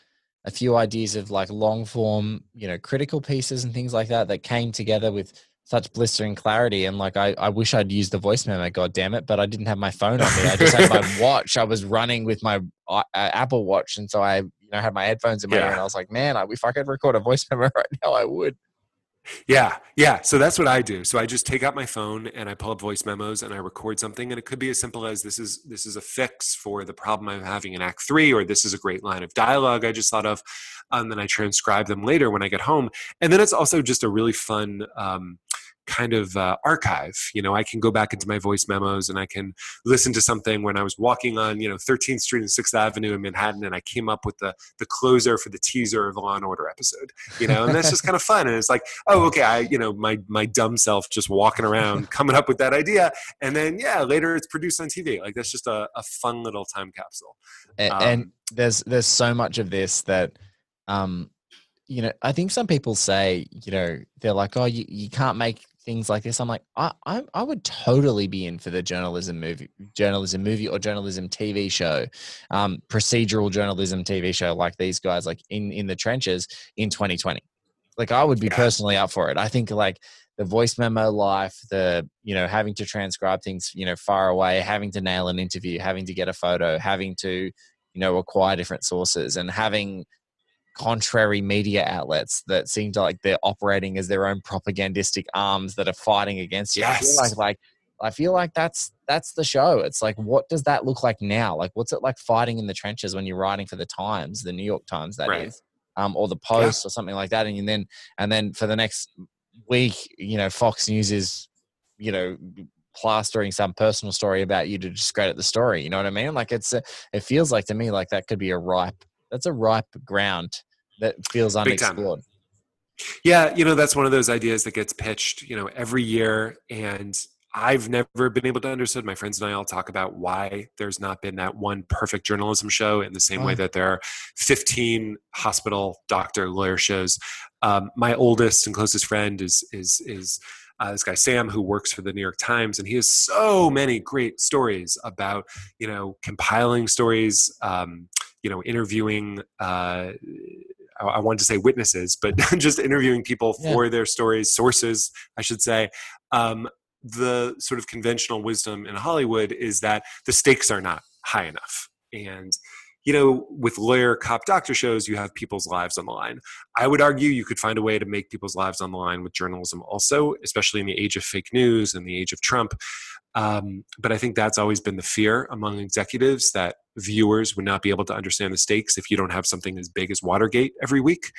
a few ideas of like long form, you know, critical pieces and things like that that came together with such blistering clarity. And like I, I wish I'd used the voice memo god damn it but I didn't have my phone on me. I just had my watch. I was running with my uh, Apple watch. And so I you know had my headphones in my yeah. ear and I was like man I, if I could record a voice memo right now. I would yeah yeah so that's what I do. So I just take out my phone and I pull up voice memos and I record something and it could be as simple as this is this is a fix for the problem I'm having in act 3 or this is a great line of dialogue I just thought of and then I transcribe them later when I get home. And then it's also just a really fun um, kind of uh, archive. You know, I can go back into my voice memos and I can listen to something when I was walking on, you know, 13th Street and 6th Avenue in Manhattan and I came up with the, the closer for the teaser of the Law and Order episode, you know, and that's just kind of fun. And it's like, oh, okay, I, you know, my, my dumb self just walking around coming up with that idea. And then, yeah, later it's produced on TV. Like that's just a, a fun little time capsule. And, um, and there's, there's so much of this that, um, you know, I think some people say, you know, they're like, oh, you, you can't make things like this. I'm like, I, I, I would totally be in for the journalism movie, journalism movie or journalism TV show, um, procedural journalism TV show like these guys, like in in the trenches in 2020. Like I would be yeah. personally up for it. I think like the voice memo life, the you know having to transcribe things, you know, far away, having to nail an interview, having to get a photo, having to you know acquire different sources, and having contrary media outlets that seem to like they're operating as their own propagandistic arms that are fighting against you. Yes. I feel like like I feel like that's that's the show. It's like what does that look like now? Like what's it like fighting in the trenches when you're writing for the Times, the New York Times that right. is, um, or the Post yeah. or something like that, and then and then for the next week, you know, Fox News is, you know, plastering some personal story about you to discredit the story. You know what I mean? Like it's a, it feels like to me like that could be a ripe that's a ripe ground that feels unexplored. Yeah, you know, that's one of those ideas that gets pitched, you know, every year. And I've never been able to understand. My friends and I all talk about why there's not been that one perfect journalism show in the same way that there are 15 hospital doctor lawyer shows. Um, my oldest and closest friend is is is uh, this guy Sam who works for the New York Times, and he has so many great stories about you know compiling stories, um, you know interviewing. Uh, I wanted to say witnesses, but just interviewing people yeah. for their stories, sources, I should say. Um, the sort of conventional wisdom in Hollywood is that the stakes are not high enough. And, you know, with lawyer, cop, doctor shows, you have people's lives on the line. I would argue you could find a way to make people's lives on the line with journalism also, especially in the age of fake news and the age of Trump. Um, but I think that's always been the fear among executives that viewers would not be able to understand the stakes if you don't have something as big as Watergate every week.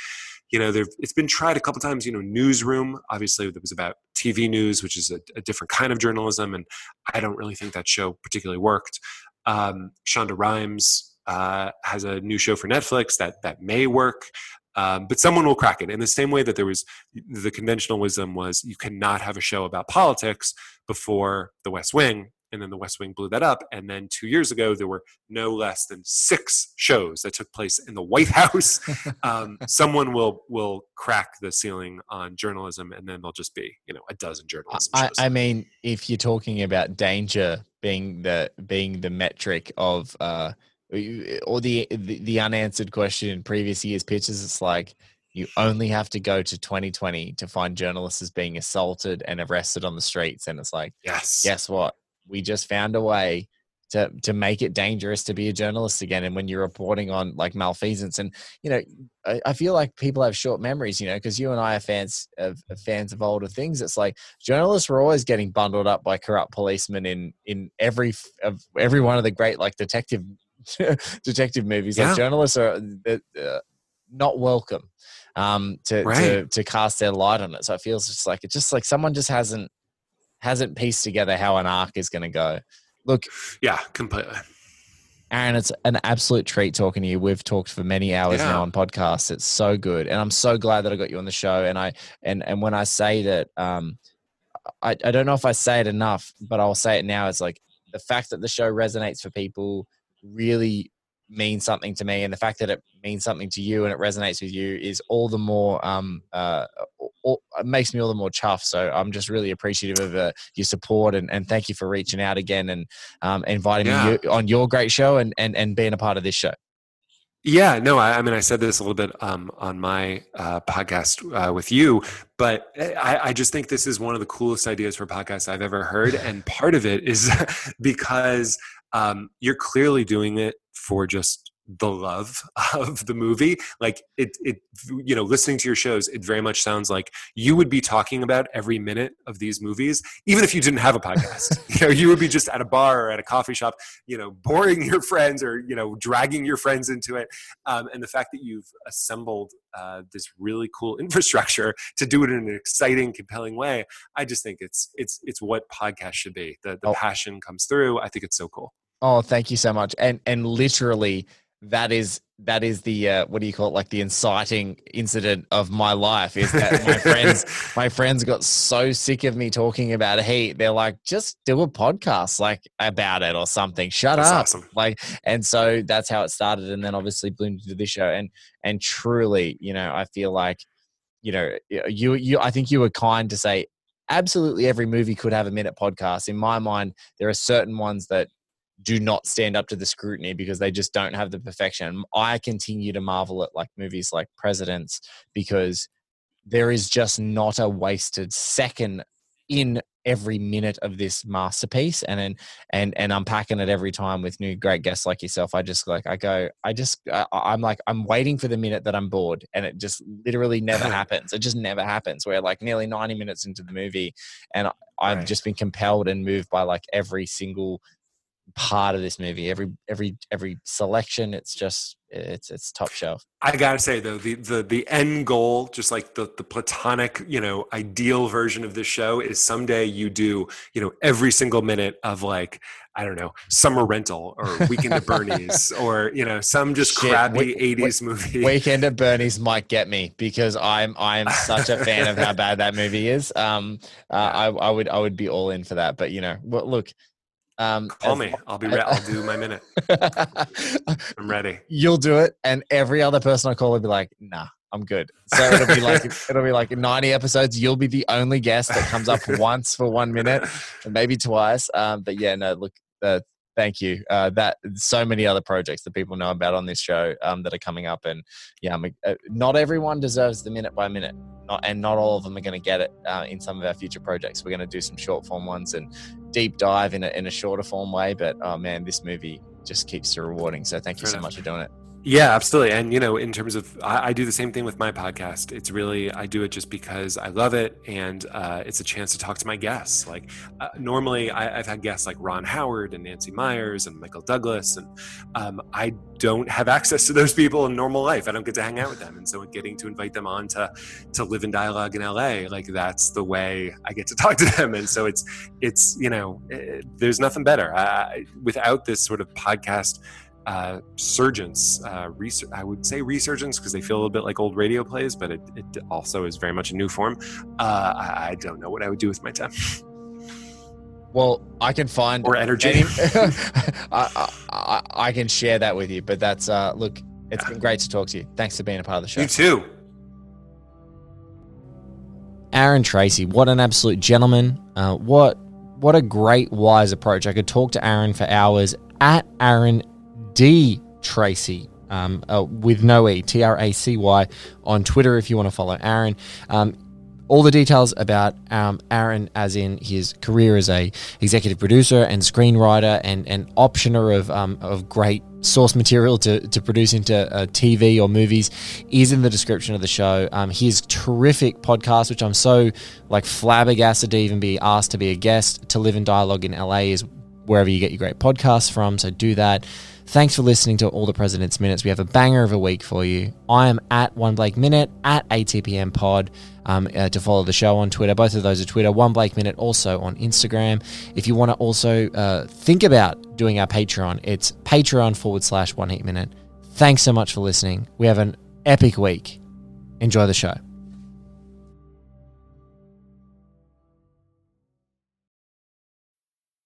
You know, it's been tried a couple times. You know, Newsroom, obviously, that was about TV news, which is a, a, different kind of journalism, and I don't really think that show particularly worked. Um, Shonda Rhimes uh, has a new show for Netflix that that may work. Um, but someone will crack it. In the same way that there was the conventional wisdom was you cannot have a show about politics before the west wing and then the west wing blew that up and then two years ago there were no less than six shows that took place in the white house. Um, someone will will crack the ceiling on journalism and then there'll just be you know a dozen journalism I, I, mean if you're talking about danger being the being the metric of uh or the, the the unanswered question in previous years pitches it's like you only have to go to 2020 to find journalists as being assaulted and arrested on the streets and it's like yes. guess what? We just found a way to to make it dangerous to be a journalist again and when you're reporting on like malfeasance and you know i, I feel like people have short memories you know because you and i are fans of, fans of older things. It's like journalists were always getting bundled up by corrupt policemen in in every of every one of the great like detective detective movies yeah. like journalists are uh, not welcome um to, right. to to cast their light on it so it feels just like it's just like someone just hasn't hasn't pieced together how an arc is going to go. Look, yeah, completely. Aaron, it's an absolute treat talking to you. We've talked for many hours yeah. now on podcasts. It's so good, and I'm so glad that I got you on the show. And I and and when I say that, um, I I don't know if I say it enough, but I'll say it now. It's like the fact that the show resonates for people really means something to me and the fact that it means something to you and it resonates with you is all the more um uh all, it makes me all the more chuffed so i'm just really appreciative of uh, your support and, and thank you for reaching out again and um inviting yeah. me on your great show and and and being a part of this show yeah, no, I, I, mean, I said this a little bit um, on my uh, podcast uh, with you, but I, I, just think this is one of the coolest ideas for podcasts I've ever heard. And part of it is because um, you're clearly doing it for just the love of the movie. Like it, it, you know, listening to your shows, it very much sounds like you would be talking about every minute of these movies, even if you didn't have a podcast. you know, you would be just at a bar or at a coffee shop, you know, boring your friends or you know, dragging your friends into it. Um, and the fact that you've assembled uh, this really cool infrastructure to do it in an exciting, compelling way, I just think it's it's it's what podcast should be. The the oh. passion comes through. I think it's so cool. Oh, thank you so much. And and literally that is that is the uh, what do you call it? Like the inciting incident of my life is that my friends my friends got so sick of me talking about heat. They're like just do a podcast like about it or something. Shut that's up. awesome. like and so that's how it started and then obviously bloomed into this show. And and truly you know i feel like you know you you i think you were kind to say absolutely every movie could have a minute podcast. In my mind there are certain ones that do not stand up to the scrutiny because they just don't have the perfection. I continue to marvel at like movies like Presidents because there is just not a wasted second in every minute of this masterpiece and and and, and unpacking it every time with new great guests like yourself i just like i go i just I, i'm like i'm waiting for the minute that i'm bored and it just literally never happens it just never happens we're like nearly 90 minutes into the movie and i've right. just been compelled and moved by like every single part of this movie. Every every every selection, it's just it's it's top shelf. I gotta say though, the the the end goal, just like the the platonic, you know, ideal version of this show is someday you do, you know, every single minute of like I don't know, summer rental or weekend at Bernie's or you know some just Shit, crappy '80s movie. Weekend at Bernie's might get me because I'm I'm such a fan of how bad that movie is. Um, uh, I I would I would be all in for that. But you know, look, um, Call as, me. I'll be. Re- I'll do my minute. I'm ready. You'll do it, and every other person I call will be like, "Nah, I'm good." So it'll be like it'll be like 90 episodes. You'll be the only guest that comes up once for one minute, and maybe twice. Um, but yeah, no. Look, uh, thank you. Uh, that so many other projects that people know about on this show um, that are coming up, and yeah, uh, not everyone deserves the minute by minute, not, and not all of them are going to get it uh, in some of our future projects. We're going to do some short form ones and deep dive in a, in a shorter form way. But oh man, this movie just keeps rewarding. So thank you so much for doing it. Yeah, absolutely. And you know, in terms of, I, I, do the same thing with my podcast. It's really, I do it just because I love it, and uh, it's a chance to talk to my guests. Like uh, normally, I, have had guests like Ron Howard and Nancy Meyers and Michael Douglas, and um, I don't have access to those people in normal life. I don't get to hang out with them, and so getting to invite them on to to live in dialogue in LA, like that's the way I get to talk to them. And so it's it's you know, it, there's nothing better. I, without this sort of podcast uh, surgence. Uh, I would say resurgence because they feel a little bit like old radio plays, but it, it also is very much a new form. Uh, I, I, don't know what I would do with my time. Well, I can find or energy. I, I, I, can share that with you, but that's uh, look. It's yeah. been great to talk to you. Thanks for being a part of the show. You too. Aaron Tracy, what an absolute gentleman! Uh, what what a great wise approach. I could talk to Aaron for hours at Aaron D Tracy. Um, uh, with no E, T R A C Y, on Twitter if you want to follow Aaron. Um, all the details about um, Aaron, as in his career as a executive producer and screenwriter and an optioner of um, of great source material to, to produce into uh, TV or movies, is in the description of the show. Um, his terrific podcast, which I'm so like flabbergasted to even be asked to be a guest to live in dialogue in LA, is wherever you get your great podcasts from. So do that. Thanks for listening to All the President's Minutes. We have a banger of a week for you. I am at One Blake Minute, at ATPM Pod um, uh, to follow the show on Twitter. Both of those are Twitter. One Blake Minute also on Instagram. If you want to also uh, think about doing our Patreon, it's Patreon forward slash One Heat Minute. Thanks so much for listening. We have an epic week. Enjoy the show.